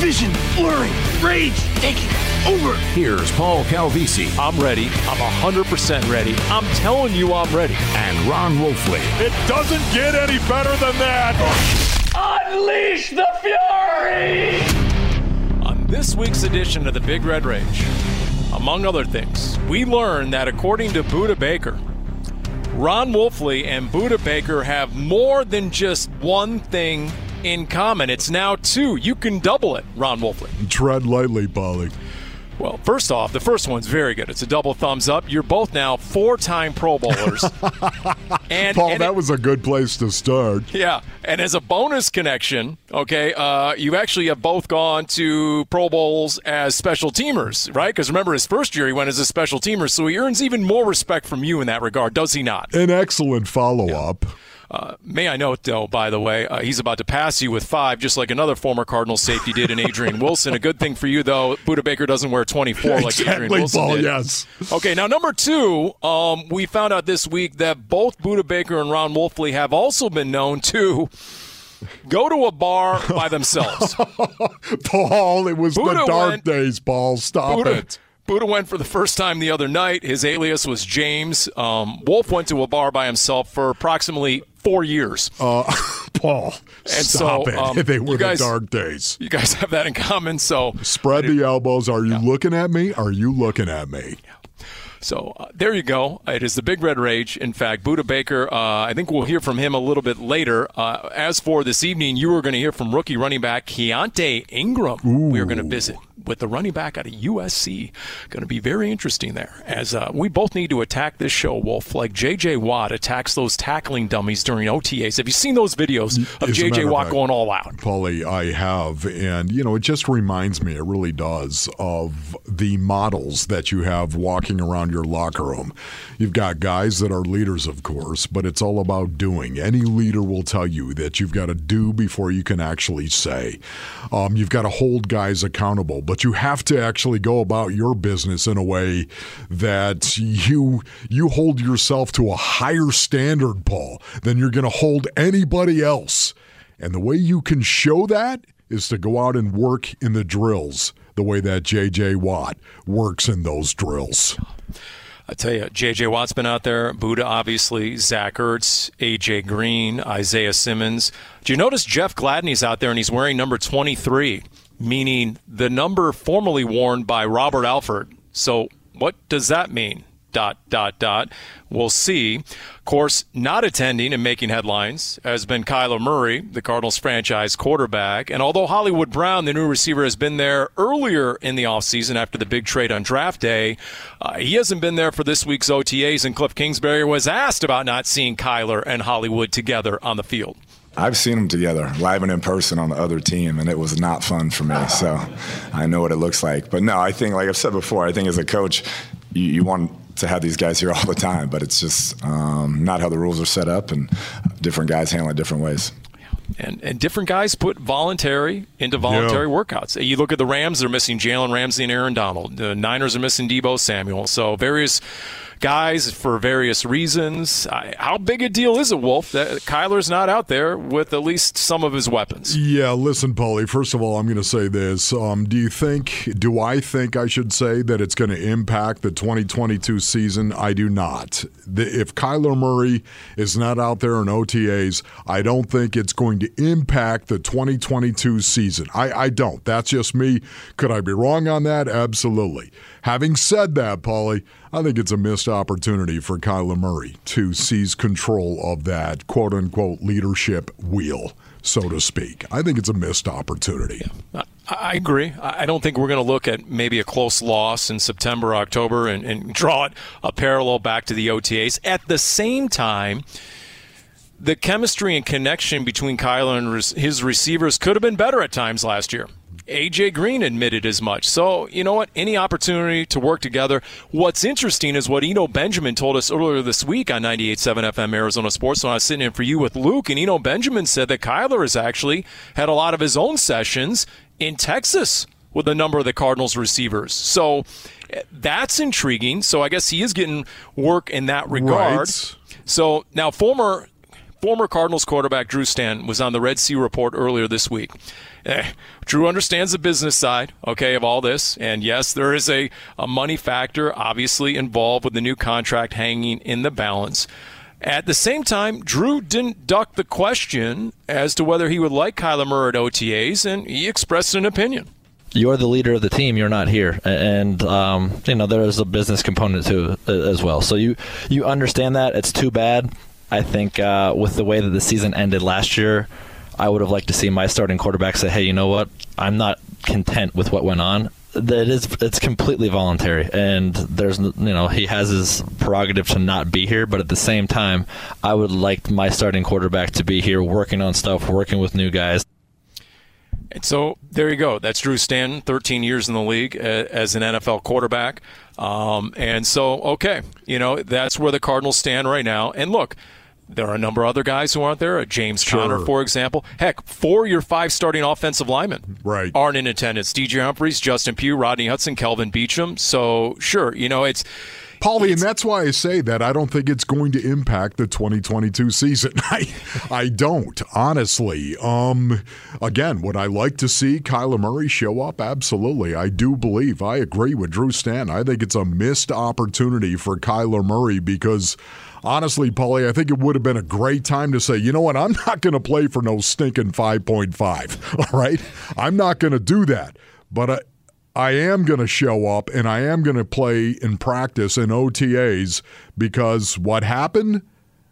vision blurring, rage taking over. Here's Paul Calvisi I'm ready. I'm 100% ready. I'm telling you I'm ready. and Ron Wolfley. It doesn't get any better than that. Unleash the fury! On this week's edition of the Big Red Rage, among other things, we learn that according to Budda Baker, Ron Wolfley and Budda Baker have more than just one thing in common. It's now two. You can double it, Ron Wolfley. Tread lightly, Polly. Well, first off, the first one's very good. It's a double thumbs up. You're both now four-time Pro Bowlers. and, Paul, and that it- was a good place to start. Yeah, and as a bonus connection, okay, uh, you actually have both gone to Pro Bowls as special teamers, right? Because remember, his first year he went as a special teamer, so he earns even more respect from you in that regard, does he not? An excellent follow up. Uh, may I note, though, by the way, uh, he's about to pass you with five, just like another former Cardinal safety did in Adrian Wilson. A good thing for you, though, Budda Baker doesn't wear 24 like Adrian Wilson Paul, did. yes. Okay, now number two, um, we found out this week that both Budda Baker and Ron Wolfley have also been known to go to a bar by themselves. Paul, it was Budda the dark went- days, Paul. Stop Budda, it. Budda went for the first time the other night. His alias was James. Um, Wolf went to a bar by himself for approximately four years. Uh, Paul, And stop so, it. um, they were guys- the dark days. you guys have that in common. So Spread the elbows. Are you looking at me? Are you looking at me? So uh, there you go. It is the Big Red Rage. In fact, Budda Baker, uh, I think we'll hear from him a little bit later. Uh, as for this evening, you are going to hear from rookie running back Keaontay Ingram. We are going to visit with the running back out of USC. Going to be very interesting there. As uh, we both need to attack this show, Wolf, like J.J. Watt attacks those tackling dummies during OTAs. Have you seen those videos of J.J. Watt fact- going all out? Paulie, I have. And, you know, it just reminds me, it really does, of the models that you have walking around your locker room. You've got guys that are leaders, of course, but it's all about doing. Any leader will tell you that you've got to do before you can actually say. Um, you've got to hold guys accountable, but you have to actually go about your business in a way that you you hold yourself to a higher standard, Paul, than you're going to hold anybody else. And the way you can show that is to go out and work in the drills the way that J.J. Watt works in those drills. I tell you, J.J. Watt's been out there, Budda, obviously, Zach Ertz, A.J. Green, Isaiah Simmons. Do you notice Jeff Gladney's out there and he's wearing number 23, meaning the number formerly worn by Robert Alford? So what does that mean? Dot, dot, dot. We'll see. Of course, not attending and making headlines has been Kyler Murray, the Cardinals franchise quarterback. And although Hollywood Brown, the new receiver, has been there earlier in the offseason after the big trade on draft day, uh, he hasn't been there for this week's OTAs. And Cliff Kingsbury was asked about not seeing Kyler and Hollywood together on the field. I've seen them together, live and in person on the other team, and it was not fun for me. So I know what it looks like. But no, I think, like I've said before, I think as a coach, you, you want to have these guys here all the time, but it's just um, not how the rules are set up, and different guys handle it different ways. And, and different guys put voluntary into voluntary workouts. You look at the Rams; they're missing Jalen Ramsey and Aaron Donald. The Niners are missing Deebo Samuel. So various guys for various reasons. I, how big a deal is it, Wolf, that Kyler's not out there with at least some of his weapons? Yeah, listen, Paulie. First of all, I'm going to say this. Um, do you think, do I think I should say that it's going to impact the 2022 season? I do not. The, if Kyler Murray is not out there in OTAs, I don't think it's going to impact the 2022 season. I, I don't. That's just me. Could I be wrong on that? Absolutely. Having said that, Paulie, I think it's a missed opportunity for Kyler Murray to seize control of that quote unquote leadership wheel so to speak. I think it's a missed opportunity. I agree. I don't think we're going to look at maybe a close loss in September, October, and, and draw it a parallel back to the OTAs. At the same time, the chemistry and connection between Kyler and his receivers could have been better at times last year. AJ Green admitted as much. So, you know what? Any opportunity to work together. What's interesting is what Eno Benjamin told us earlier this week on 98.7 FM Arizona Sports when I was sitting in for you with Luke. And Eno Benjamin said that Kyler has actually had a lot of his own sessions in Texas with a number of the Cardinals receivers. So that's intriguing. So I guess he is getting work in that regard. Right. So now, former former Cardinals quarterback Drew Stanton was on the Red Sea Report earlier this week. Eh, Drew understands the business side, okay, of all this. And yes, there is a, a money factor obviously involved with the new contract hanging in the balance. At the same time, Drew didn't duck the question as to whether he would like Kyler Murray at OTAs, and he expressed an opinion. You're the leader of the team. You're not here, and um, you know there is a business component to it as well. So you you understand that. It's too bad. I think uh, with the way that the season ended last year, I would have liked to see my starting quarterback say, "Hey, you know what? I'm not content with what went on. That is it's completely voluntary and there's you know he has his prerogative to not be here but at the same time i would like my starting quarterback to be here working on stuff working with new guys. And so there you go. That's drew stanton 13 years in the league as an nfl quarterback. Um, and so okay you know that's where the cardinals stand right now. And look there are a number of other guys who aren't there. James sure. Conner, for example. Heck, four of your five starting offensive linemen right. aren't in attendance. DJ Humphries, Justin Pugh, Rodney Hudson, Kelvin Beachum. So, sure, you know, it's. Paulie, and that's why I say that I don't think it's going to impact the 2022 season. I, I don't honestly. Um, again, would I like to see Kyler Murray show up? Absolutely, I do believe. I agree with Drew Stan. I think it's a missed opportunity for Kyler Murray because honestly, Paulie, I think it would have been a great time to say, you know what, I'm not going to play for no stinking 5.5. All right? I'm not going to do that. But I, I am going to show up and I am going to play in practice in OTAs because what happened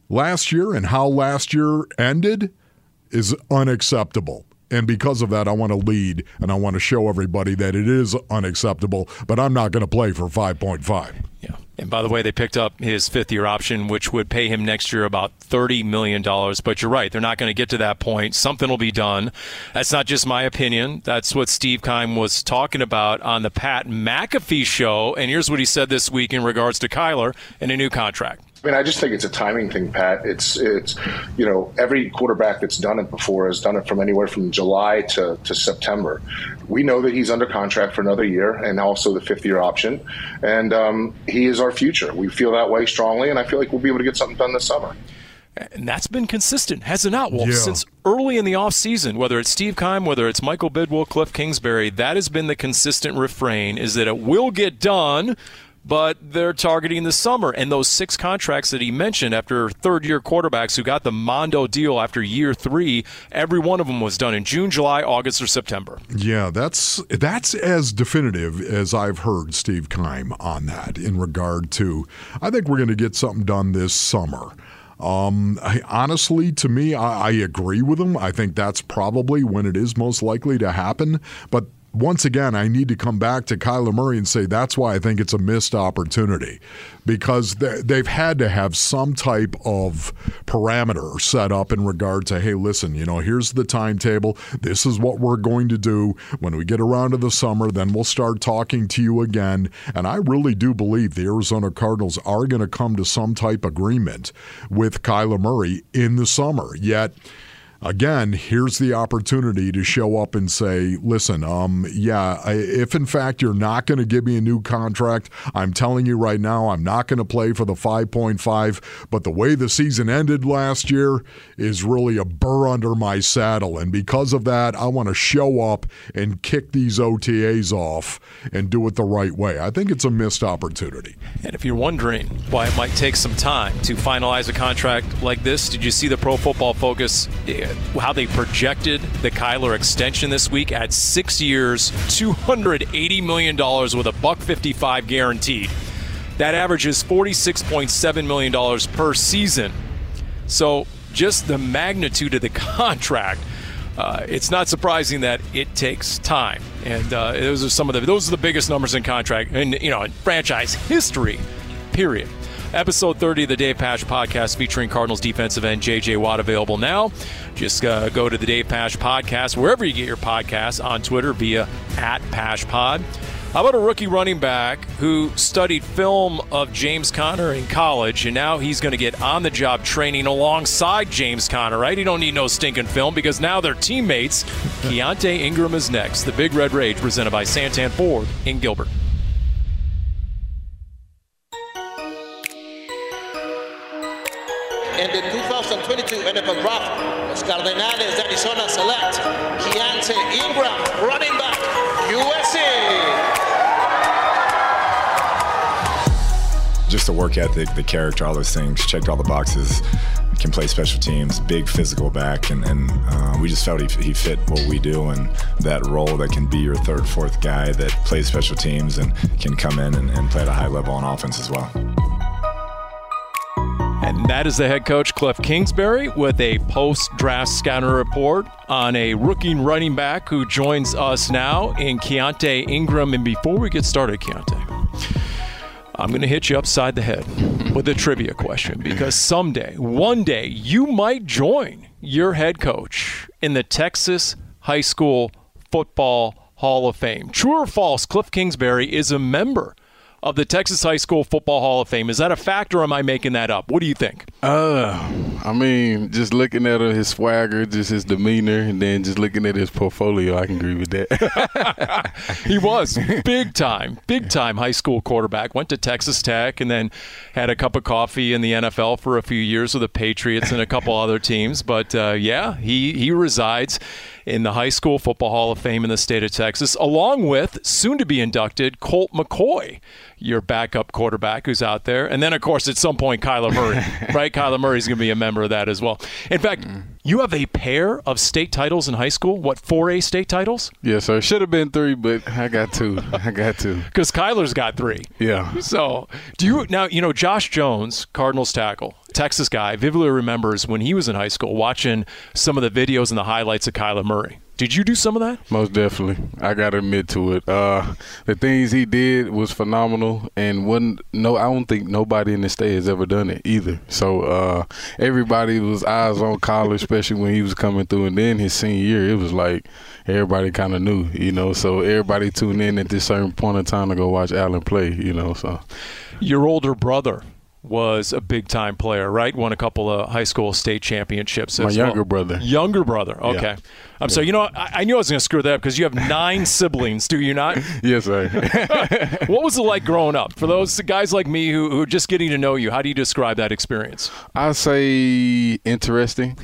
last year and how last year ended is unacceptable. And because of that, I want to lead and I want to show everybody that it is unacceptable, but I'm not going to play for 5.5. Yeah. And by the way, they picked up his fifth year option, which would pay him next year about $30 million. But you're right, they're not going to get to that point. Something will be done. That's not just my opinion. That's what Steve Keim was talking about on the Pat McAfee show. And here's what he said this week in regards to Kyler and a new contract. I mean, I just think it's a timing thing, Pat. It's it's you know every quarterback that's done it before has done it from anywhere from July to, to September. We know that he's under contract for another year and also the fifth year option, and um, he is our future. We feel that way strongly, and I feel like we'll be able to get something done this summer. And that's been consistent, has it not, Wolf? Yeah. Since early in the offseason, whether it's Steve Keim, whether it's Michael Bidwell, Cliff Kingsbury, that has been the consistent refrain is that it will get done, but they're targeting the summer. And those six contracts that he mentioned after third year quarterbacks who got the Mondo deal after year three, every one of them was done in June, July, August, or September. Yeah, that's that's as definitive as I've heard Steve Keim on that in regard to I think we're going to get something done this summer. Um, I, honestly, to me, I, I, agree with him. I think that's probably when it is most likely to happen. But once again, I need to come back to Kyler Murray and say that's why I think it's a missed opportunity because they've had to have some type of parameter set up in regard to, hey, listen, you know, here's the timetable. This is what we're going to do. When we get around to the summer, then we'll start talking to you again. And I really do believe the Arizona Cardinals are going to come to some type agreement with Kyler Murray in the summer. Yet, again, here's the opportunity to show up and say, listen, um, yeah, if in fact you're not going to give me a new contract, I'm telling you right now, I'm not going to play for the 5.5. But the way the season ended last year is really a burr under my saddle. And because of that, I want to show up and kick these OTAs off and do it the right way. I think it's a missed opportunity. And if you're wondering why it might take some time to finalize a contract like this, did you see the Pro Football Focus? How they projected the Kyler extension this week at six years, $280 million with a buck 55 guaranteed. That averages $46.7 million per season. So just the magnitude of the contract uh, it's not surprising that it takes time. And uh, those are some of the those are the biggest numbers in contract and you know in franchise history. Period. Episode 30 of the Dave Pasch podcast featuring Cardinals defensive end J.J. Watt available now. Just uh, go to the Dave Pasch podcast wherever you get your podcasts on Twitter via at PaschPod. How about a rookie running back who studied film of James Conner in college, and now he's going to get on the job training alongside James Conner, right? He don't need no stinking film because now they're teammates. Keaontay Ingram is next. The Big Red Rage presented by Santan Ford in Gilbert. Arizona select Ingram, running back, USC. Just the work ethic, the character, all those things, checked all the boxes. Can play special teams, big physical back, and, and uh, we just felt he, he fit what we do and that role that can be your third, fourth guy that plays special teams and can come in and, and play at a high level on offense as well. And that is the head coach, Cliff Kingsbury, with a post draft scanner report on a rookie running back who joins us now in Keaontay Ingram. And before we get started, Keaontay, I'm going to hit you upside the head with a trivia question because someday, one day, you might join your head coach in the Texas High School Football Hall of Fame. True or false, Cliff Kingsbury is a member of the Texas High School Football Hall of Fame. Is that a fact or am I making that up? What do you think? Uh, I mean, just looking at his swagger, just his demeanor, and then just looking at his portfolio, I can agree with that. he was big time, big time high school quarterback. Went to Texas Tech and then had a cup of coffee in the NFL for a few years with the Patriots and a couple other teams. But uh, yeah, he he resides in the High School Football Hall of Fame in the state of Texas, along with soon to be inducted Colt McCoy, your backup quarterback who's out there. And then, of course, at some point, Kyler Murray, right? Kyler Murray's going to be a member of that as well. In fact, you have a pair of state titles in high school. What, 4A state titles? yes, sir. Should have been three, but I got two. I got two. Because Kyler's got three. Yeah. So, do you now, you know, Josh Jones, Cardinals tackle, Texas guy, vividly remembers when he was in high school watching some of the videos and the highlights of Kyler Murray. Did you do some of that? Most definitely. I got to admit to it. Uh, the things he did was phenomenal, and wasn't no. I don't think nobody in the state has ever done it either. So uh, everybody was eyes on Kyler, especially when he was coming through, and then his senior year, it was like everybody kind of knew, you know. So everybody tuned in at this certain point in time to go watch Allen play, you know. So Your older brother was a big time player, right? Won a couple of high school state championships. My as younger well. brother. Younger brother. Okay. I'm sorry. You know, I, I knew I was going to screw that up because you have nine siblings, do you not? yes, sir. What was it like growing up? For those guys like me who, who are just getting to know you, how do you describe that experience? I say interesting.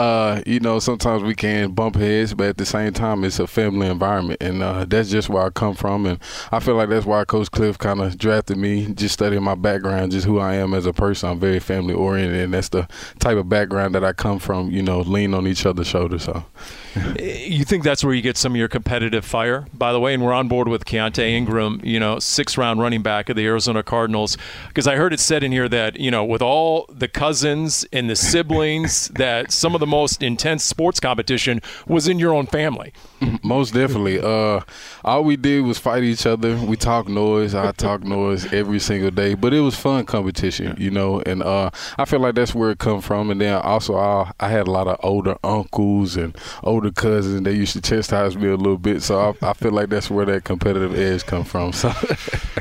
Uh, you know, sometimes we can bump heads, but at the same time, it's a family environment, and uh, that's just where I come from. And I feel like that's why Coach Cliff kind of drafted me, just studying my background, just who I am as a person. I'm very family oriented, and that's the type of background that I come from. You know, lean on each other's shoulders. So. You think that's where you get some of your competitive fire, by the way? And we're on board with Keaontay Ingram, you know, six round running back of the Arizona Cardinals. Because I heard it said in here that, you know, with all the cousins and the siblings, that some of the most intense sports competition was in your own family. Most definitely. Uh, all we did was fight each other. We talk noise. I talk noise every single day, but it was fun competition, you know. And uh, I feel like that's where it come from. And then also, I, I had a lot of older uncles and older cousins. They used to chastise me a little bit, so I, I feel like that's where that competitive edge come from. So.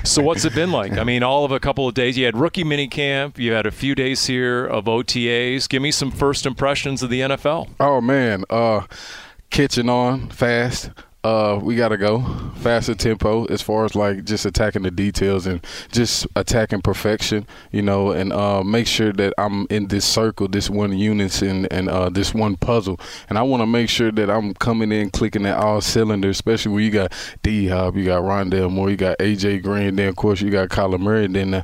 So what's it been like? I mean, all of a couple of days. You had rookie mini camp. You had a few days here of OTAs. Give me some first impressions of the NFL. Oh man, uh, catching on fast. Uh, we gotta go faster tempo as far as like just attacking the details and just attacking perfection, you know, and uh, make sure that I'm in this circle, this one unison, and uh, this one puzzle. And I want to make sure that I'm coming in clicking at all cylinders, especially when you got D Hop, you got Rondale Moore, you got AJ Green, then of course you got Kyler Murray, then. Uh,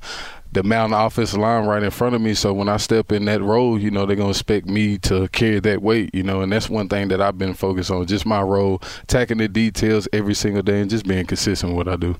the mountain offensive line right in front of me. So when I step in that role, you know, they're gonna expect me to carry that weight, you know, and that's one thing that I've been focused on, just my role, attacking the details every single day and just being consistent with what I do.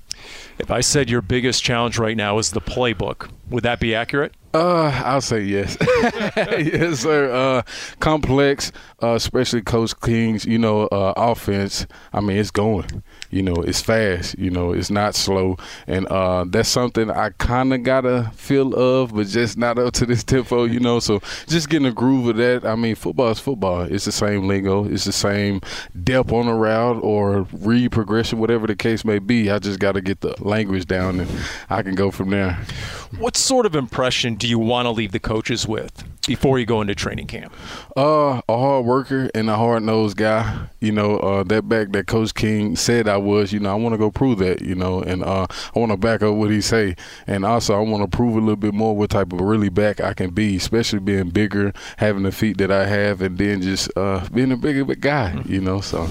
If I said your biggest challenge right now is the playbook, would that be accurate? Uh, I'll say yes. yes, sir. Uh, complex, uh, especially Coach King's, you know, uh, offense. I mean, it's going. You know, it's fast. You know, it's not slow, and uh, that's something I kind of got a feel of, but just not up to this tempo. You know, so just getting a groove of that. I mean, football is football. It's the same lingo. It's the same depth on the route or read progression, whatever the case may be. I just got to get the language down, and I can go from there. What sort of impression do you want to leave the coaches with before you go into training camp? Uh, a hard worker and a hard nosed guy. You know, uh, that back that Coach King said I was. You know, I want to go prove that. You know, and uh, I want to back up what he say, and also I want to prove a little bit more what type of really back I can be, especially being bigger, having the feet that I have, and then just uh, being a bigger guy. You know, so.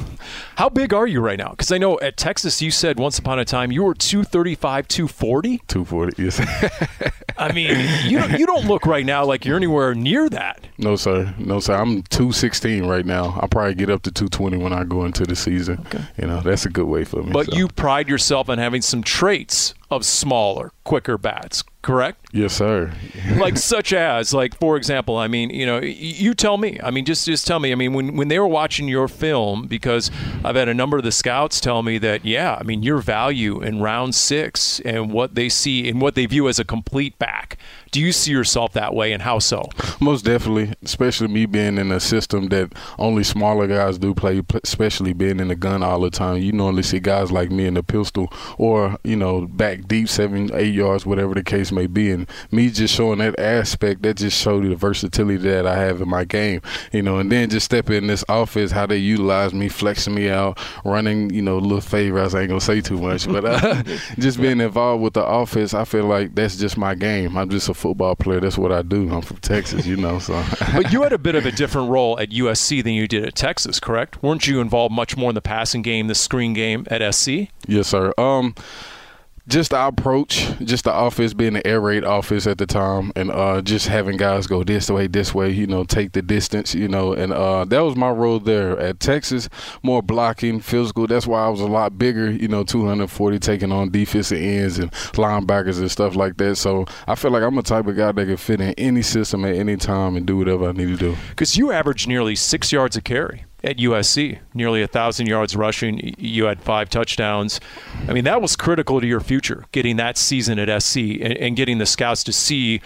How big are you right now? Because I know at Texas you said once upon a time you were 235, 240. 240, yes. I mean, you don't, you don't look right now like you're anywhere near that. No, sir. No, sir. I'm 216 right now. I'll probably get up to 220 when I go into the season. Okay. You know, that's a good way for me. But so. you pride yourself on having some traits of smaller, quicker bats, correct? Yes, sir. like such as, like for example, I mean, you know, you tell me. I mean, just just tell me. I mean, when when they were watching your film, because I've had a number of the scouts tell me that, yeah, I mean, your value in round six and what they see and what they view as a complete back. Do you see yourself that way, and how so? Most definitely, especially me being in a system that only smaller guys do play, especially being in the gun all the time. You normally see guys like me in the pistol or you know back deep seven, eight yards, whatever the case may be. And me just showing that aspect, that just showed you the versatility that I have in my game. You know, and then just stepping in this office, how they utilize me, flexing me out, running, you know, little favors. I ain't gonna say too much, but uh, just being involved with the office, I feel like that's just my game. I'm just a football player. That's what I do. I'm from Texas, you know. So, but you had a bit of a different role at USC than you did at Texas, correct? Weren't you involved much more in the passing game, the screen game at SC? Yes, sir. Um, just our approach, just the office being the air raid office at the time, and uh, just having guys go this way, this way, you know, take the distance, you know, and uh, that was my role there at Texas. More blocking, physical. That's why I was a lot bigger, you know, 240, taking on defensive ends and linebackers and stuff like that. So I feel like I'm a type of guy that can fit in any system at any time and do whatever I need to do. Because you average nearly six yards a carry at USC, nearly a thousand yards rushing. You had five touchdowns. I mean, that was critical to your future, getting that season at SC and, and getting the scouts to see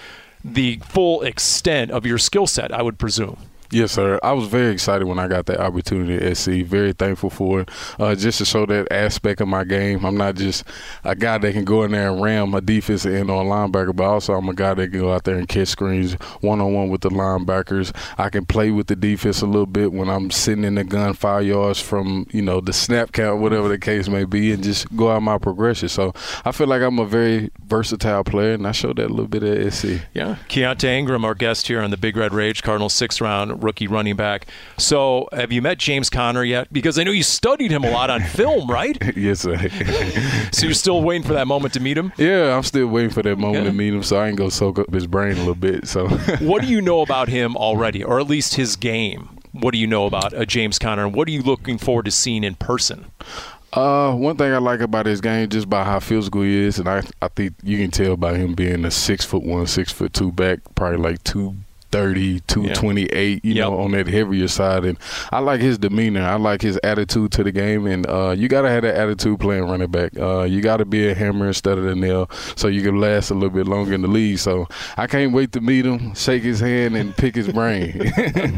the full extent of your skill set. I would presume. Yes, sir. I was very excited when I got that opportunity at SC. Very thankful for it. Uh, just to show that aspect of my game. I'm not just a guy that can go in there and ram a defense end on linebacker, but also I'm a guy that can go out there and catch screens one on one with the linebackers. I can play with the defense a little bit when I'm sitting in the gun five yards from you know the snap count, whatever the case may be, and just go out my progression. So I feel like I'm a very versatile player, and I showed that a little bit at SC. Yeah, Keaontay Ingram, our guest here on the Big Red Rage, Cardinals sixth round rookie running back. So, have you met James Conner yet? Because I know you studied him a lot on film, right? yes, sir. so you're still waiting for that moment to meet him? Yeah, I'm still waiting for that moment yeah. to meet him. So I ain't gonna soak up his brain a little bit. So, what do you know about him already, or at least his game? What do you know about uh, James Conner, and what are you looking forward to seeing in person? Uh, one thing I like about his game, just by how physical he is, and I, I think you can tell by him being a six foot one, six foot two back, probably like two 30, 228, yeah. you yep. know, on that heavier side. And I like his demeanor. I like his attitude to the game. And uh, you got to have that attitude playing running back. Uh, you got to be a hammer instead of a nail so you can last a little bit longer in the league. So I can't wait to meet him, shake his hand, and pick his brain.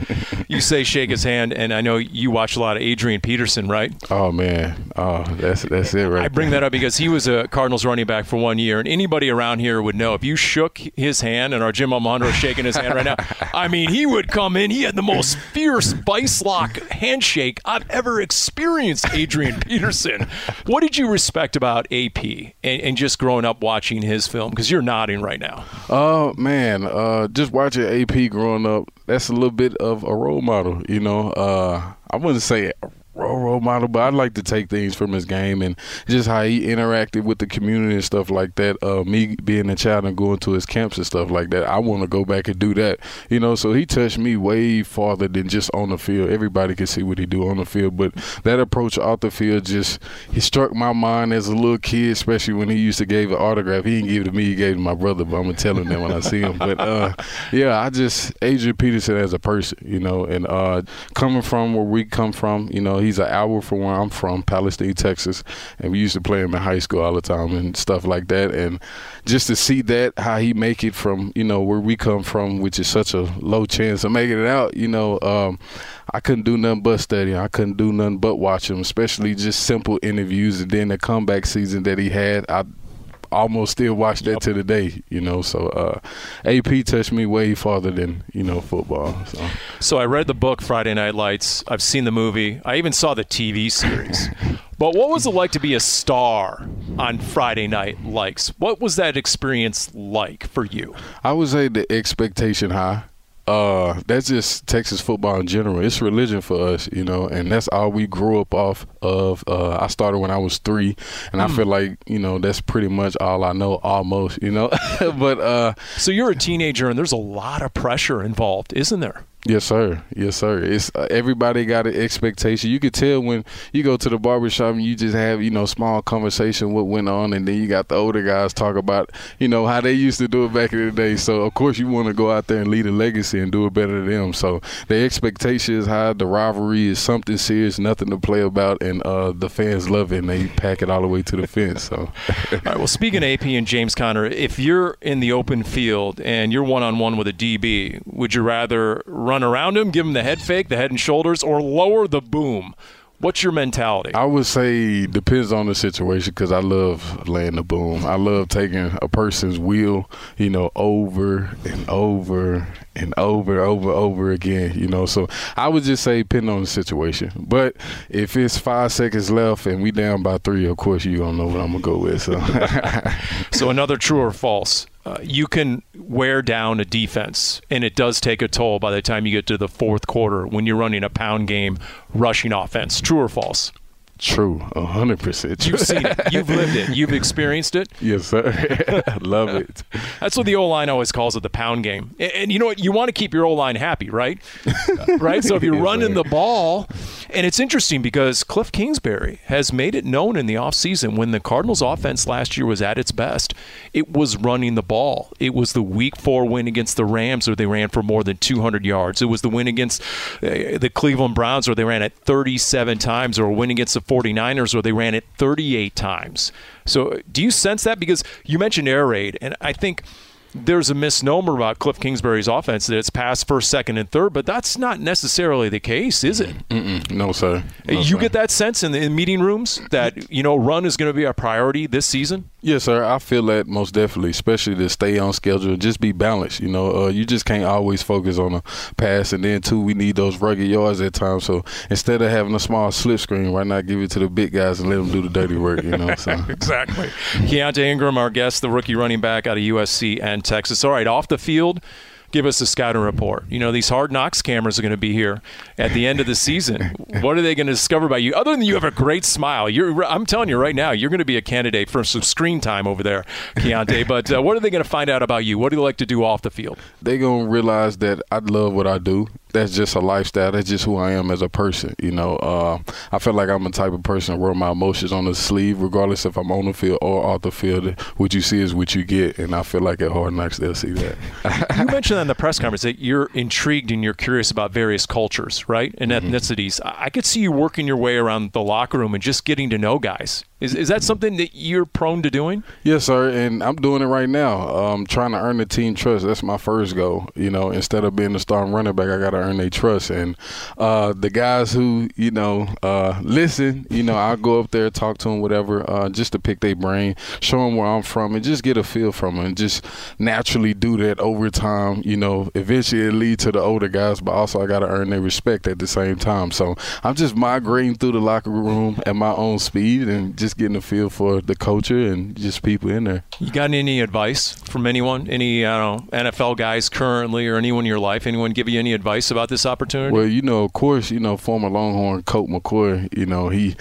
you say shake his hand, and I know you watch a lot of Adrian Peterson, right? Oh, man. Oh, that's, that's it right I bring that up because he was a Cardinals running back for one year. And anybody around here would know if you shook his hand, and our Jim Almondo is shaking his hand right now, I mean, he would come in. He had the most fierce vice lock handshake I've ever experienced, Adrian Peterson. What did you respect about AP and, and just growing up watching his film? Because you're nodding right now. Oh, uh, man. Uh, just watching AP growing up, that's a little bit of a role model, you know. Uh, I wouldn't say role model, but I'd like to take things from his game and just how he interacted with the community and stuff like that. Uh, me being a child and going to his camps and stuff like that, I want to go back and do that. You know, so he touched me way farther than just on the field. Everybody can see what he do on the field, but that approach off the field just he struck my mind as a little kid, especially when he used to give an autograph. He didn't give it to me; he gave it to my brother. But I'm gonna tell him that when I see him. But uh, yeah, I just Adrian Peterson as a person, you know, and uh, coming from where we come from, you know, he's an hour from where I'm from, Palestine, Texas, and we used to play him in high school all the time and stuff like that. And just to see that how he make it from you know where we come from, which is such a low chance of making it out, you know. Um, I couldn't do nothing but study. I couldn't do nothing but watch him, especially just simple interviews. And then the comeback season that he had, I almost still watch that yep. to the day, you know. So uh, AP touched me way farther than you know football. So. so I read the book Friday Night Lights. I've seen the movie. I even saw the TV series. but what was it like to be a star on Friday Night Lights? What was that experience like for you? I would say the expectation high uh, that's just Texas football in general. It's religion for us, you know, and that's all we grew up off of. Uh, I started when I was three, and mm. I hmm. feel like you know that's pretty much all I know, almost, you know. but uh, so you're a teenager, and there's a lot of pressure involved, isn't there? Yes, sir. Yes, sir. It's uh, everybody got an expectation. You could tell when you go to the barbershop and you just have, you know, small conversation what went on and then you got the older guys talk about, you know, how they used to do it back in the day. So, of course, you want to go out there and lead a legacy and do it better than them. So, the expectation is high. The rivalry is something serious, nothing to play about, and uh, the fans love it and they pack it all the way to the fence. So, all right, well, speaking of AP and James Conner, if you're in the open field and you're one on one with a DB, would you rather run around him, give him the head fake, the head and shoulders, or lower the boom? What's your mentality? I would say depends on the situation because I love laying the boom. I love taking a person's wheel, you know, over and over and over, over, over again. You know, so I would just say depending on the situation. But if it's five seconds left and we down by three, of course you don't know what I'm gonna go with. So, so another true or false? Uh, you can wear down a defense, and it does take a toll by the time you get to the fourth quarter when you're running a pound game rushing offense. True or false? True, hundred percent. You've seen it. You've lived it. You've experienced it. Yes, sir. Love it. That's what the O line always calls it, the pound game. And, and you know what? You want to keep your O line happy, right? right. So if you're yes, running sir. the ball, and it's interesting because Cliff Kingsbury has made it known in the offseason when the Cardinals' offense last year was at its best, it was running the ball. It was the Week Four win against the Rams, where they ran for more than 200 yards. It was the win against uh, the Cleveland Browns, where they ran it 37 times, or a win against the 49ers where they ran it 38 times. So do you sense that? Because you mentioned air raid, and I think – there's a misnomer about Cliff Kingsbury's offense that it's pass first, second, and third, but that's not necessarily the case, is it? Mm-mm. No, sir. No, you sir. get that sense in the in meeting rooms that you know run is going to be a priority this season. Yes, sir. I feel that most definitely, especially to stay on schedule and just be balanced. You know, uh, you just can't always focus on a pass, and then too, we need those rugged yards at times. So instead of having a small slip screen, why not give it to the big guys and let them do the dirty work? You know, so. exactly. Keaontay Ingram, our guest, the rookie running back out of USC and Texas. All right, off the field give us a scouting report. You know, these hard knocks cameras are going to be here at the end of the season. what are they going to discover about you? Other than you have a great smile, you're, I'm telling you right now, you're going to be a candidate for some screen time over there, Keaontay. but uh, what are they going to find out about you? What do you like to do off the field? They're going to realize that I love what I do that's just a lifestyle. That's just who I am as a person. You know, uh, I feel like I'm the type of person to wear my emotions on the sleeve, regardless if I'm on the field or off the field. What you see is what you get, and I feel like at Hard Knocks they'll see that. you mentioned that in the press conference that you're intrigued and you're curious about various cultures, right, and mm-hmm. ethnicities. I could see you working your way around the locker room and just getting to know guys. Is, is that something that you're prone to doing? Yes, sir, and I'm doing it right now. Um, trying to earn the team trust. That's my first goal. You know, instead of being the starting running back, I got to earn their trust. And uh, the guys who you know uh, listen, you know, I'll go up there, talk to them, whatever, uh, just to pick their brain, show them where I'm from, and just get a feel from them, and just naturally do that over time. You know, eventually it lead to the older guys, but also I got to earn their respect at the same time. So I'm just migrating through the locker room at my own speed and just just getting a feel for the culture and just people in there. You got any advice from anyone, any I don't know, NFL guys currently, or anyone in your life? Anyone give you any advice about this opportunity? Well, you know, of course, you know, former Longhorn Colt McCoy, you know, he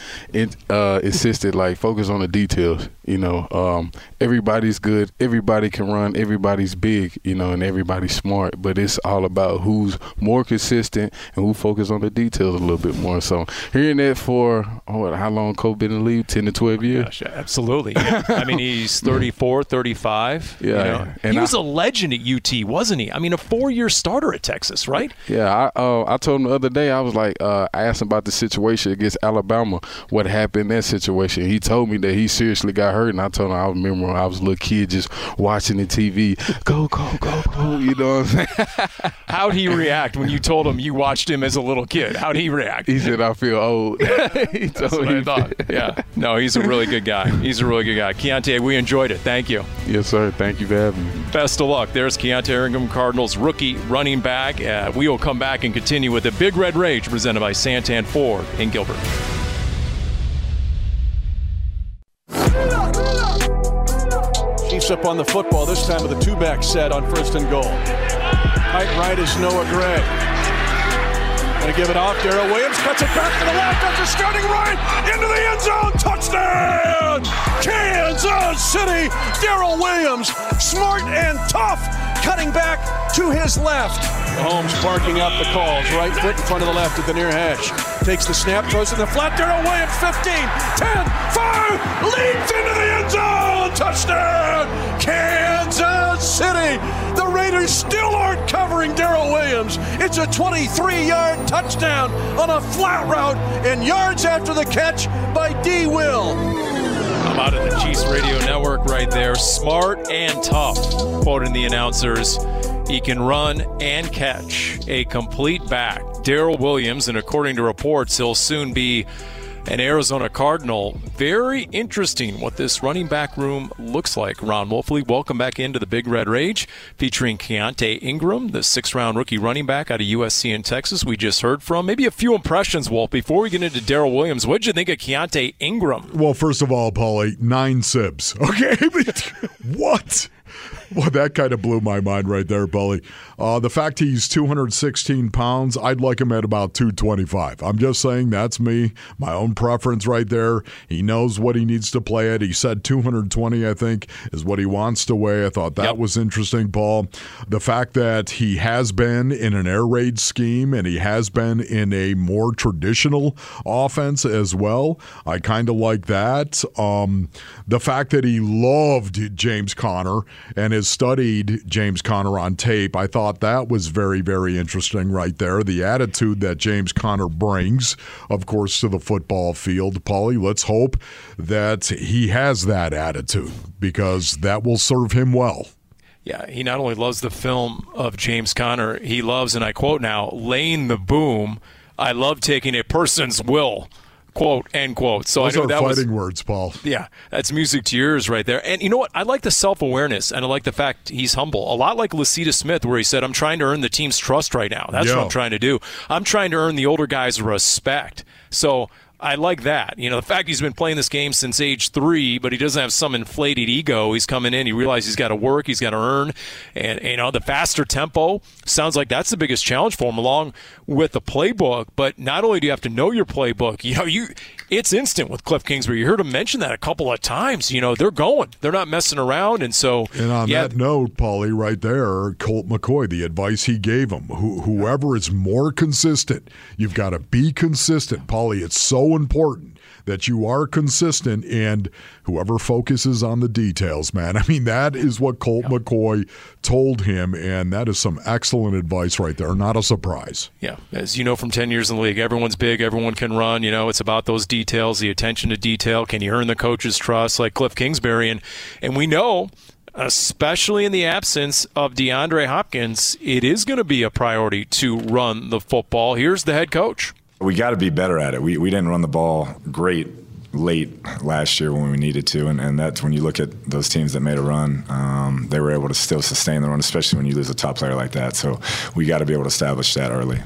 uh, insisted like focus on the details. You know, um, everybody's good, everybody can run, everybody's big, you know, and everybody's smart. But it's all about who's more consistent and who focus on the details a little bit more. So hearing that for oh, how long Colt been in the league? Ten to twelve years. Gosh, absolutely. Yeah. I mean, he's 34, 35. Yeah, you know. and he was I- a legend at UT, wasn't he? I mean, a four-year starter at Texas, right? Yeah, I uh, I told him the other day I was like uh, I asked him about the situation against Alabama, what happened in that situation. He told me that he seriously got hurt, and I told him I remember when I was a little kid just watching the TV, go go go go, you know what I'm saying? How'd he react when you told him you watched him as a little kid? How'd he react? He said I feel old. he That's told what me I thought. Yeah. No, he's a really good guy. He's a really good guy. Keaontay, we enjoyed it. Thank you. Yes, sir. Thank you for having me. Best of luck. There's Keaontay Ingram, Cardinals rookie running back. Uh, we will come back and continue with the Big Red Rage presented by Santan Ford in Gilbert. Chiefs up on the football, this time with a two back set on first and goal. Tight right is Noah Gray. Gonna give it off. Darrel Williams cuts it back to the left after starting right into the end zone. Touchdown! Kansas City! Darrel Williams, smart and tough, cutting back to his left. Mahomes barking out the calls. Right foot in front of the left at the near hash. Takes the snap, throws in the flat. Darrel Williams, 15, 10, 5, leaps into the end zone. Touchdown! Kansas City! Raiders still aren't covering Darrel Williams. It's a 23 yard touchdown on a flat route and yards after the catch by D. Will. I'm out of the Chiefs Radio Network right there. Smart and tough, quoting the announcers. He can run and catch. A complete back. Darrel Williams, and according to reports, he'll soon be an Arizona Cardinal. Very interesting what this running back room looks like. Ron Wolfley, welcome back into the Big Red Rage, featuring Keaontay Ingram, the six round rookie running back out of USC in Texas, we just heard from. Maybe a few impressions, Wolf, before we get into Darrel Williams. What did you think of Keaontay Ingram? Well, first of all, Paulie, nine sibs. Okay, what? Well, that kind of blew my mind right there, Paulie. Uh, the fact he's 216 pounds, I'd like him at about 225. I'm just saying that's me, my own preference right there. He knows what he needs to play at. He said 220, I think, is what he wants to weigh. I thought that Yep. was interesting, Paul. The fact that he has been in an air raid scheme and he has been in a more traditional offense as well, I kind of like that. Um, the fact that he loved James Conner and has studied James Conner on tape, I thought that was very, very interesting right there. The attitude that James Conner brings, of course, to the football field. Paulie, let's hope that he has that attitude because that will serve him well. Yeah, he not only loves the film of James Conner, he loves, and I quote now, laying the boom. I love taking a person's will, quote, end quote. So Those I know that was fighting words, Paul. Yeah, that's music to yours right there. And you know what? I like the self awareness and I like the fact he's humble. A lot like Lasita Smith, where he said, I'm trying to earn the team's trust right now. That's what I'm trying to do. I'm trying to earn the older guys' respect. So I like that. You know, the fact he's been playing this game since age three, but he doesn't have some inflated ego. He's coming in, he realizes he's got to work, he's got to earn. And, you know, the faster tempo sounds like that's the biggest challenge for him, along with the playbook. But not only do you have to know your playbook, you know, you it's instant with Cliff Kingsbury. You heard him mention that a couple of times. You know, they're going, they're not messing around. And so, And on yeah, that note, Paulie, right there, Colt McCoy, the advice he gave him, who, whoever is more consistent, you've got to be consistent. Paulie, it's so important that you are consistent and whoever focuses on the details, man. I mean, that is what Colt McCoy told him, and that is some excellent advice right there. Not a surprise. Yeah, as you know from 10 years in the league, everyone's big, everyone can run. You know, it's about those details, the attention to detail. Can you earn the coach's trust like Cliff Kingsbury? And, and we know, especially in the absence of DeAndre Hopkins, it is going to be a priority to run the football. Here's the head coach. We got to be better at it. We, we didn't run the ball great late last year when we needed to, and, and that's when you look at those teams that made a run, um, they were able to still sustain the run, especially when you lose a top player like that. So we got to be able to establish that early.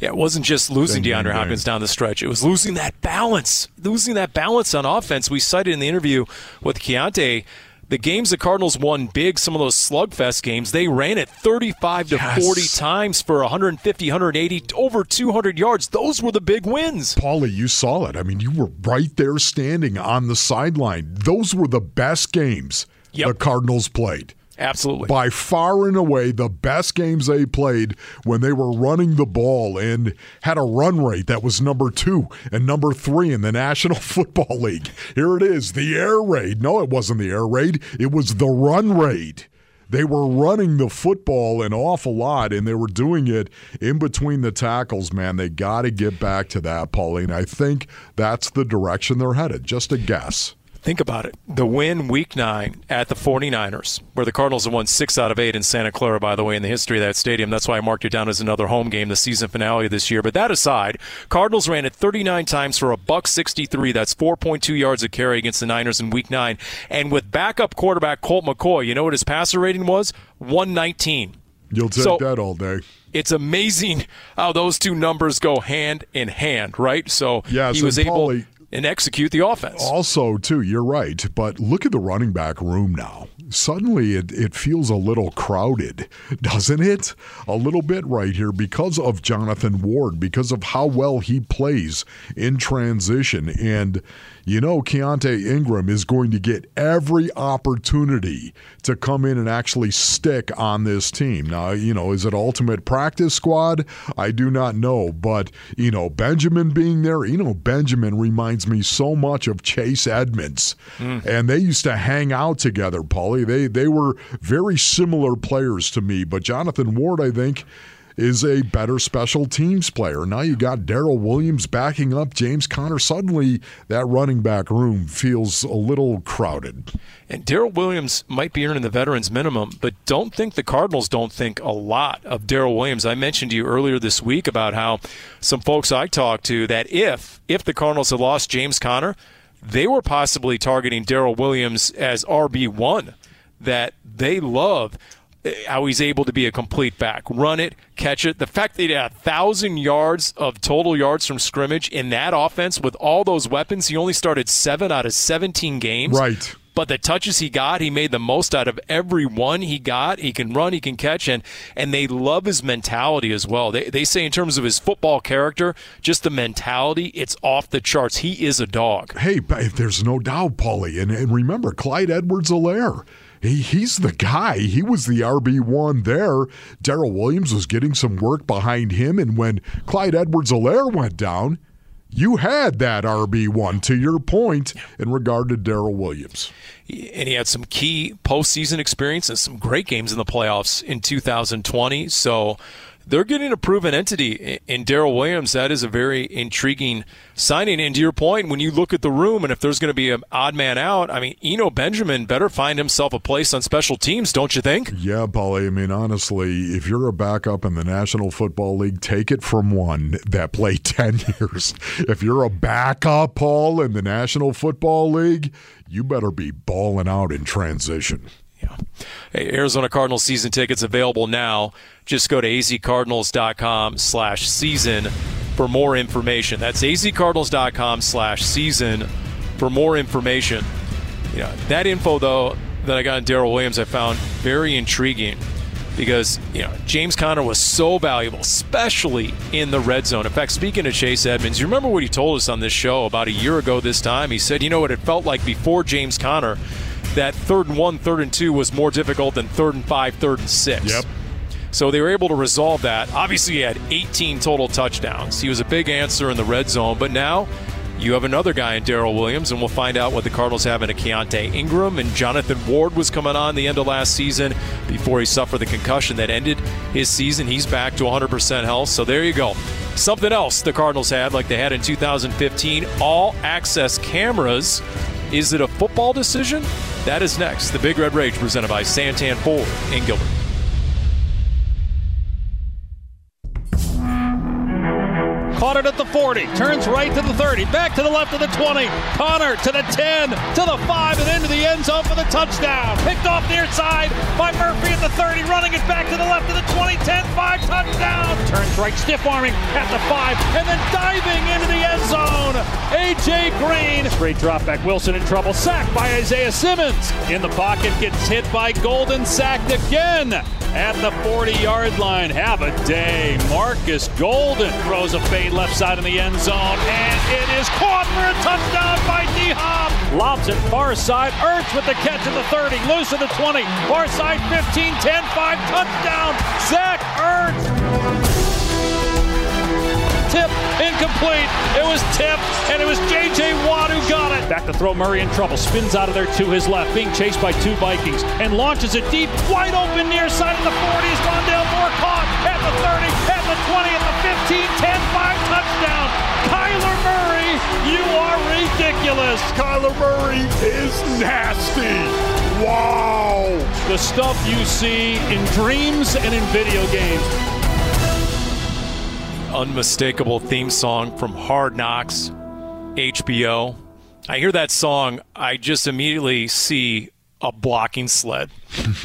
Yeah, it wasn't just losing Ding, ding, DeAndre ding. Hopkins down the stretch. It was losing that balance, losing that balance on offense. We cited in the interview with Keaontay the games the Cardinals won big, some of those slugfest games, they ran it 35 to Yes. 40 times for 150, 180, over 200 yards. Those were the big wins. Paulie, you saw it. I mean, you were right there standing on the sideline. Those were the best games Yep. the Cardinals played. Absolutely. By far and away, the best games they played when they were running the ball and had a run rate that was number two and number three in the National Football League. Here it is the air raid. No, it wasn't the air raid, it was the run raid. They were running the football an awful lot, and they were doing it in between the tackles, man. They got to get back to that, Pauline. I think that's the direction they're headed. Just a guess. Think about it. The win week nine at the 49ers, where the Cardinals have won six out of eight in Santa Clara, by the way, in the history of that stadium. That's why I marked it down as another home game, the season finale this year. But that aside, Cardinals ran it 39 times for a buck 63. That's 4.2 yards a carry against the Niners in week nine. And with backup quarterback Colt McCoy, you know what his passer rating was? 119. You'll take So- that all day. It's amazing how those two numbers go hand in hand, right? So Yes, he was and able Paulie- and execute the offense. Also, too, you're right. But look at the running back room now. Suddenly, it, it feels a little crowded, doesn't it? A little bit right here because of Jonathan Ward, because of how well he plays in transition. And, you know, Keaontay Ingram is going to get every opportunity to come in and actually stick on this team. Now, you know, is it ultimate practice squad? I do not know. But, you know, Benjamin being there, you know, Benjamin reminds me so much of Chase Edmonds. Hmm. And they used to hang out together, Paulie. They they were very similar players to me, but Jonathan Ward, I think, is a better special teams player. Now you got Darrel Williams backing up James Conner. Suddenly that running back room feels a little crowded. And Darrel Williams might be earning the veterans minimum, but don't think the Cardinals don't think a lot of Darrel Williams. I mentioned to you earlier this week about how some folks I talked to that if if the Cardinals had lost James Conner, they were possibly targeting Darrel Williams as RB one. That they love Uh, how he's able to be a complete back, run it, catch it. The fact that he had a thousand yards of total yards from scrimmage in that offense with all those weapons, he only started seven out of seventeen games. Right. But the touches he got, he made the most out of every one he got. He can run, he can catch, and and they love his mentality as well. They they say in terms of his football character, just the mentality, it's off the charts. He is a dog. Hey, there's no doubt, Paulie. And, and remember, Clyde Edwards Helaire. He, he's the guy. He was the RB1 there. Darrel Williams was getting some work behind him. And when Clyde Edwards Helaire went down, you had that RB1 to your point in regard to Darrel Williams. and he had some key postseason experience and some great games in the playoffs in 2020. So they're getting a proven entity in Darrel Williams. That is a very intriguing signing. And to your point, when you look at the room, and if there's going to be an odd man out, I mean, Eno Benjamin better find himself a place on special teams, don't you think? Yeah, Paulie. I mean, honestly, if you're a backup in the National Football League, take it from one that played 10 years. If you're a backup, Paul, in the National Football League, you better be balling out in transition. Arizona Cardinals season tickets available now. Just go to azcardinals.com slash season for more information. That's azcardinals.com slash season for more information. You know, that info, though, that I got in Darrel Williams, I found very intriguing because, you know, James Conner was so valuable, especially in the red zone. In fact, speaking of Chase Edmonds, you remember what he told us on this show about a year ago this time? He said, you know what it felt like before James Conner – that third and one, third and two was more difficult than third and five, third and six. Yep. So they were able to resolve that. Obviously, he had 18 total touchdowns. He was a big answer in the red zone, but now you have another guy in Darrel Williams, and we'll find out what the Cardinals have in a Keaontay Ingram. And Jonathan Ward was coming on the end of last season before he suffered the concussion that ended his season. He's back to 100% health. So there you go. Something else the Cardinals had, like they had in 2015, all access cameras. Is it a football decision? That is next. The Big Red Rage presented by Santan Ford in Gilbert. At the 40. 40, turns right to the 30, back to the left of the 20. Conner to the 10, to the 5, and into the end zone for the touchdown. Picked off near side by Murphy at the 30, running it back to the left of the 20, 10, 5, touchdown. Turns right, stiff arming at the 5, and then diving into the end zone. A.J. Green. Great drop back. Wilson in trouble. Sacked by Isaiah Simmons. In the pocket, gets hit by Golden, sacked again at the 40 yard line. Have a day. Marcus Golden throws a fade left side in the end zone, and it is caught for a touchdown by D Hop. Lobs it far side. Ertz with the catch at the 30, loose at the 20, far side 15, 10, 5, touchdown. Zach Ertz tip, incomplete. It was tipped, and it was J.J. Watt who got it. Back to throw Murray in trouble. Spins out of there to his left, being chased by two Vikings, and launches it deep, wide open near side of the 40s. Rondale Moore caught at the 30, at the 20, at the 15, 10, 5, touchdown. Kyler Murray, you are ridiculous. Kyler Murray is nasty. Wow. The stuff you see in dreams and in video games unmistakable theme song from Hard Knocks, HBO. I hear that song, I just immediately see a blocking sled.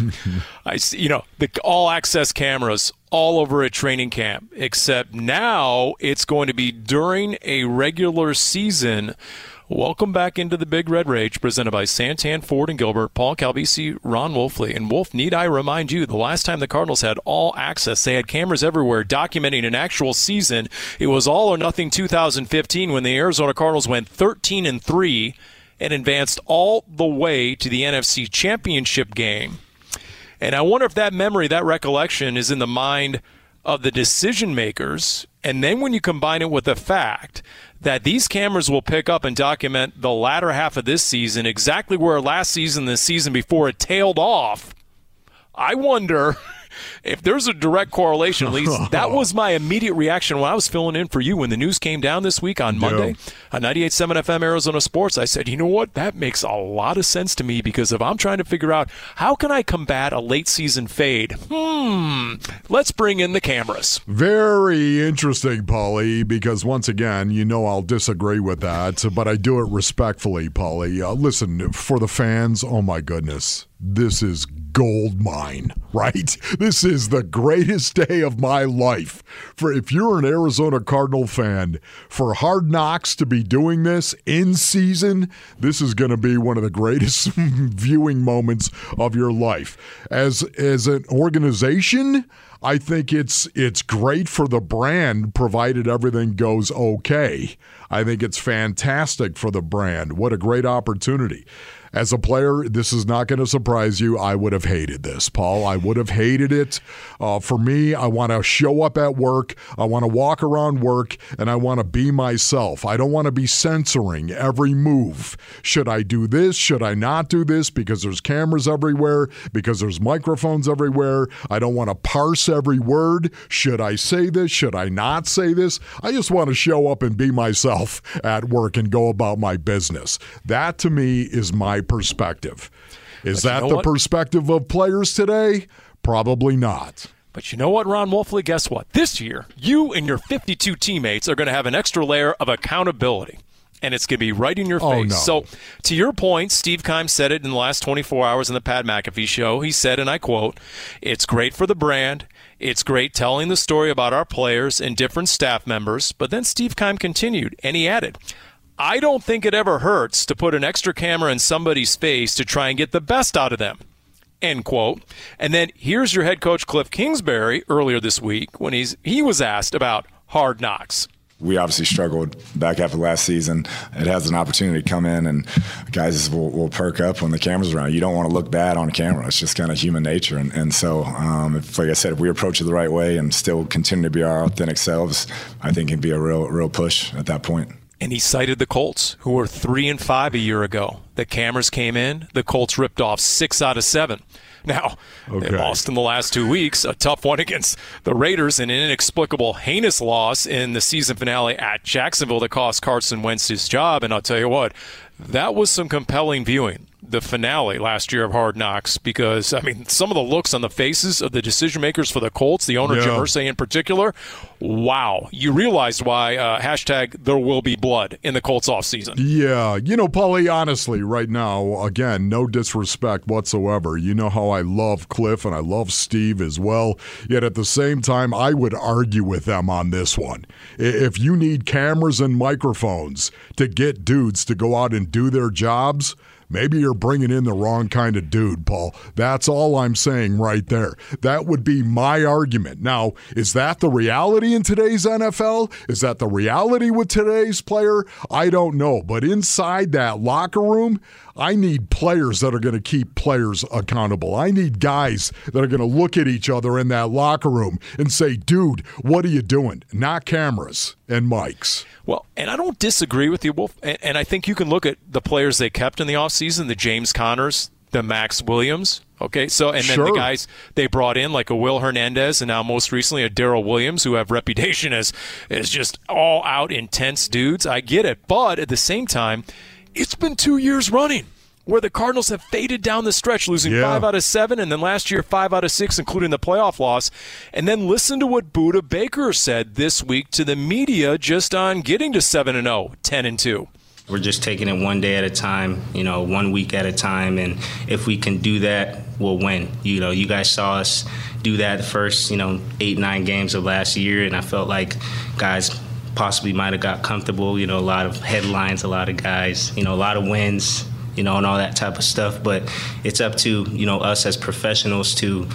I see, you know, the all access cameras all over a training camp, except now it's going to be during a regular season Welcome back into the Big Red Rage, presented by Santan, Ford, and Gilbert, Paul Calvisi, Ron Wolfley. And Wolf, need I remind you, the last time the Cardinals had all access, they had cameras everywhere documenting an actual season. It was all or nothing 2015 when the Arizona Cardinals went 13 and 3 and advanced all the way to the NFC Championship game. And I wonder if that memory, that recollection is in the mind of the decision makers. And then when you combine it with the fact that these cameras will pick up and document the latter half of this season, exactly where last season, the season before it tailed off. I wonder if there's a direct correlation, at least that was my immediate reaction when I was filling in for you when the news came down this week on Monday yeah. on 98.7 FM Arizona Sports. I said, you know what? That makes a lot of sense to me because if I'm trying to figure out how can I combat a late season fade, hmm, let's bring in the cameras. Very interesting, Paulie, because once again, you know I'll disagree with that, but I do it respectfully, Paulie. Uh, listen, for the fans, oh my goodness, this is gold mine, right? This is the greatest day of my life. For if you're an Arizona Cardinal fan, for Hard Knocks to be doing this in season, this is going to be one of the greatest viewing moments of your life. As as an organization, I think it's it's great for the brand provided everything goes okay. I think it's fantastic for the brand. What a great opportunity as a player, this is not going to surprise you. I would have hated this, Paul. I would have hated it. Uh, for me, I want to show up at work. I want to walk around work, and I want to be myself. I don't want to be censoring every move. Should I do this? Should I not do this? Because there's cameras everywhere, because there's microphones everywhere. I don't want to parse every word. Should I say this? Should I not say this? I just want to show up and be myself at work and go about my business. That to me is my perspective. Is but that you know the what? perspective of players today? Probably not. But you know what, Ron Wolfley? Guess what? This year, you and your 52 teammates are going to have an extra layer of accountability. And it's going to be right in your oh, face. No. So, to your point, Steve Keim said it in the last 24 hours in the Pat McAfee show. He said, and I quote, It's great for the brand. It's great telling the story about our players and different staff members. But then Steve Keim continued, and he added, I don't think it ever hurts to put an extra camera in somebody's face to try and get the best out of them. End quote. And then here's your head coach Cliff Kingsbury earlier this week when he's he was asked about hard knocks we obviously struggled back after last season. It has an opportunity to come in, and guys will, will perk up when the camera's around. You don't want to look bad on camera. It's just kind of human nature. And, and so, um, if, like I said, if we approach it the right way and still continue to be our authentic selves, I think it'd be a real, real push at that point and he cited the Colts, who were three and five a year ago. The cameras came in, the Colts ripped off six out of seven. Now, okay. they lost in the last two weeks, a tough one against the Raiders, and an inexplicable, heinous loss in the season finale at Jacksonville that cost Carson Wentz his job. And I'll tell you what, that was some compelling viewing. The finale last year of Hard Knocks because I mean some of the looks on the faces of the decision makers for the Colts, the owner Yeah. Jim Irsay in particular, wow! You realize why uh, hashtag There will be blood in the Colts offseason. Yeah, you know, Paulie, honestly, right now, again, no disrespect whatsoever. You know how I love Cliff and I love Steve as well. Yet at the same time, I would argue with them on this one. If you need cameras and microphones to get dudes to go out and do their jobs, Maybe you're bringing in the wrong kind of dude, Paul. That's all I'm saying right there. That would be my argument. Now, is that the reality in today's NFL? Is that the reality with today's player? I don't know. But inside that locker room, I need players that are going to keep players accountable. I need guys that are going to look at each other in that locker room and say, dude, what are you doing? Not cameras and mics. Well, and I don't disagree with you, Wolf. And, and I think you can look at the players they kept in the offseason, the James Connors, the Max Williams. Okay, so and then the guys they brought in like a Will Hernandez and now most recently a Darrel Williams who have reputation as as just all out intense dudes. I get it, but at the same time, it's been two years running where the Cardinals have faded down the stretch, losing Yeah. five out of seven, and then last year five out of six, including the playoff loss. And then listen to what Budda Baker said this week to the media just on getting to seven and 0, 10 and two. We're just taking it one day at a time, you know, one week at a time. And if we can do that, we'll win. You know, you guys saw us do that the first, you know, eight, nine games of last year. And I felt like guys possibly might have got comfortable, you know, a lot of headlines, a lot of guys, you know, a lot of wins, you know, and all that type of stuff. But it's up to, you know, us as professionals to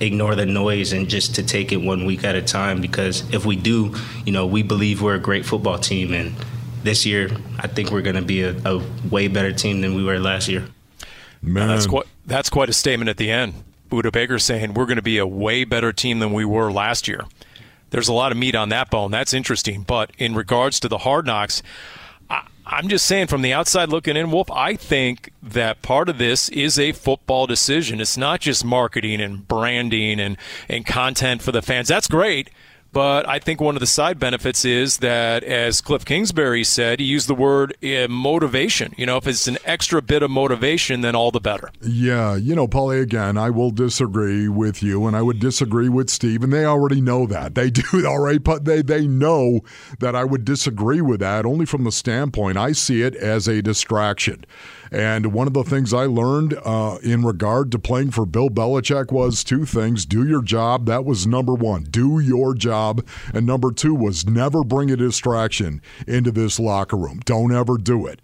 ignore the noise and just to take it one week at a time because if we do, you know, we believe we're a great football team and this year I think we're going to be a, a way better team than we were last year. Man. That's quite that's quite a statement at the end. Budda Baker saying we're going to be a way better team than we were last year. There's a lot of meat on that bone. That's interesting. But in regards to the hard knocks, I, I'm just saying from the outside looking in, Wolf, I think that part of this is a football decision. It's not just marketing and branding and, and content for the fans. That's great. But I think one of the side benefits is that, as Cliff Kingsbury said, he used the word uh, motivation. You know, if it's an extra bit of motivation, then all the better. Yeah, you know, Paulie, again, I will disagree with you, and I would disagree with Steve, and they already know that. They do, right, but they, they know that I would disagree with that only from the standpoint I see it as a distraction. And one of the things I learned uh, in regard to playing for Bill Belichick was two things do your job. That was number one. Do your job. And number two was never bring a distraction into this locker room. Don't ever do it.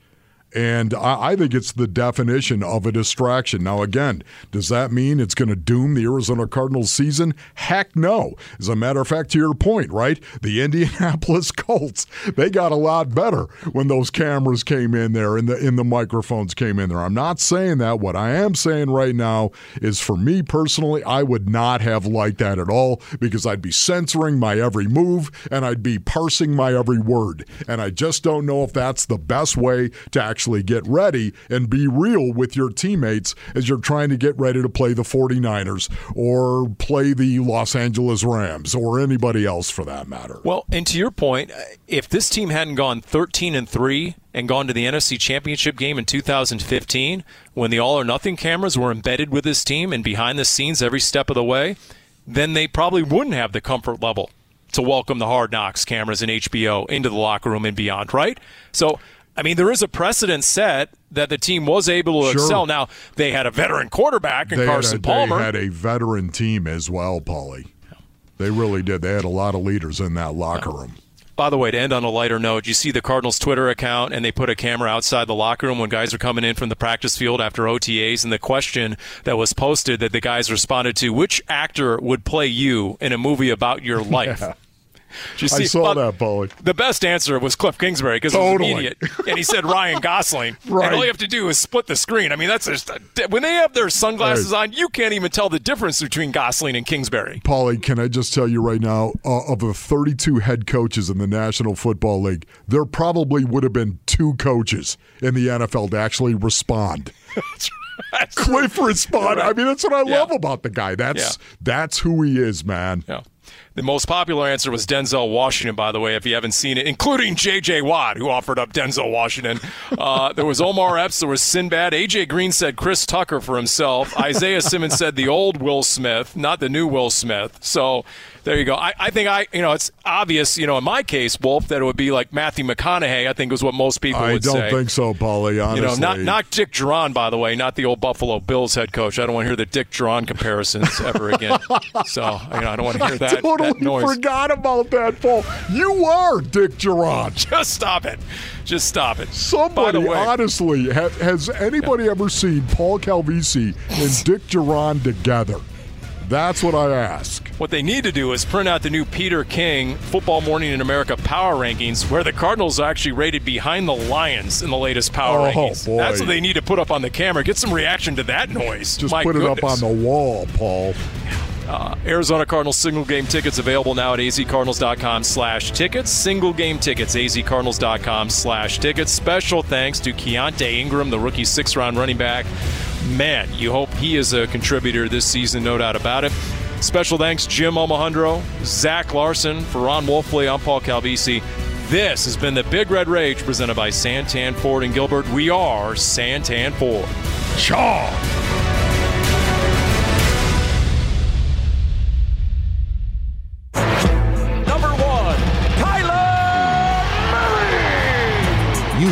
And I, I think it's the definition of a distraction. Now, again, does that mean it's going to doom the Arizona Cardinals season? Heck no. As a matter of fact, to your point, right? The Indianapolis Colts, they got a lot better when those cameras came in there and the, and the microphones came in there. I'm not saying that. What I am saying right now is for me personally, I would not have liked that at all because I'd be censoring my every move and I'd be parsing my every word. And I just don't know if that's the best way to actually get ready and be real with your teammates as you're trying to get ready to play the 49ers or play the Los Angeles Rams or anybody else for that matter. Well, and to your point, if this team hadn't gone 13 and 3 and gone to the NFC Championship game in 2015 when the all or nothing cameras were embedded with this team and behind the scenes every step of the way, then they probably wouldn't have the comfort level to welcome the hard knocks cameras and HBO into the locker room and beyond, right? So, I mean, there is a precedent set that the team was able to Sure. excel. Now, they had a veteran quarterback in They Carson a, Palmer. They had a veteran team as well, Paulie. They really did. They had a lot of leaders in that locker room. By the way, to end on a lighter note, you see the Cardinals Twitter account, and they put a camera outside the locker room when guys are coming in from the practice field after OTAs. And the question that was posted that the guys responded to: Which actor would play you in a movie about your life? Yeah. You I see- saw that, Paulie. The best answer was Cliff Kingsbury because it was Totally. immediate, and he said Ryan Gosling. Right. And all you have to do is split the screen. I mean, that's just when they have their sunglasses Right. on, you can't even tell the difference between Gosling and Kingsbury. Paulie, can I just tell you right now, uh, of the 32 head coaches in the National Football League, there probably would have been two coaches in the NFL to actually respond. Cliff respond. I mean, that's what I love about the guy. That's that's who he is, man. Yeah. The most popular answer was Denzel Washington, by the way, if you haven't seen it, including J.J. Watt, who offered up Denzel Washington. Uh, there was Omar Epps, there was Sinbad. A.J. Green said Chris Tucker for himself. Isaiah Simmons said the old Will Smith, not the new Will Smith. So there you go. I, I think I, you know, it's obvious, you know, in my case, Wolf, that it would be like Matthew McConaughey. I think is what most people I would say. I don't think so, Paulie. Honestly, You know, not not Dick Jauron, by the way, not the old Buffalo Bills head coach. I don't want to hear the Dick Jauron comparisons ever again. so you know, I don't want to hear that, Totally that forgot about that, Paul. You are Dick Jauron. Just stop it. Just stop it. By Somebody, the way, honestly, ha- has anybody ever seen Paul Calvisi and Dick Jauron together? That's what I ask. what they need to do is print out the new Peter King Football Morning in America power rankings, where the Cardinals are actually rated behind the Lions in the latest power Oh, rankings. boy. That's what they need to put up on the camera. Get some reaction to that noise. Just My put it up on the wall, Paul. Uh, Arizona Cardinals single game tickets available now at azcardinals.com slash tickets. Single game tickets, azcardinals.com slash tickets. Special thanks to Keaontay Ingram, the rookie six round running back. Man, you hope he is a contributor this season, no doubt about it. Special thanks, Jim Omohundro, Zach Larson, for Ron Wolfley. I'm Paul Calvisi. This has been the Big Red Rage presented by Santan Ford and Gilbert. We are Santan Ford. Shaw!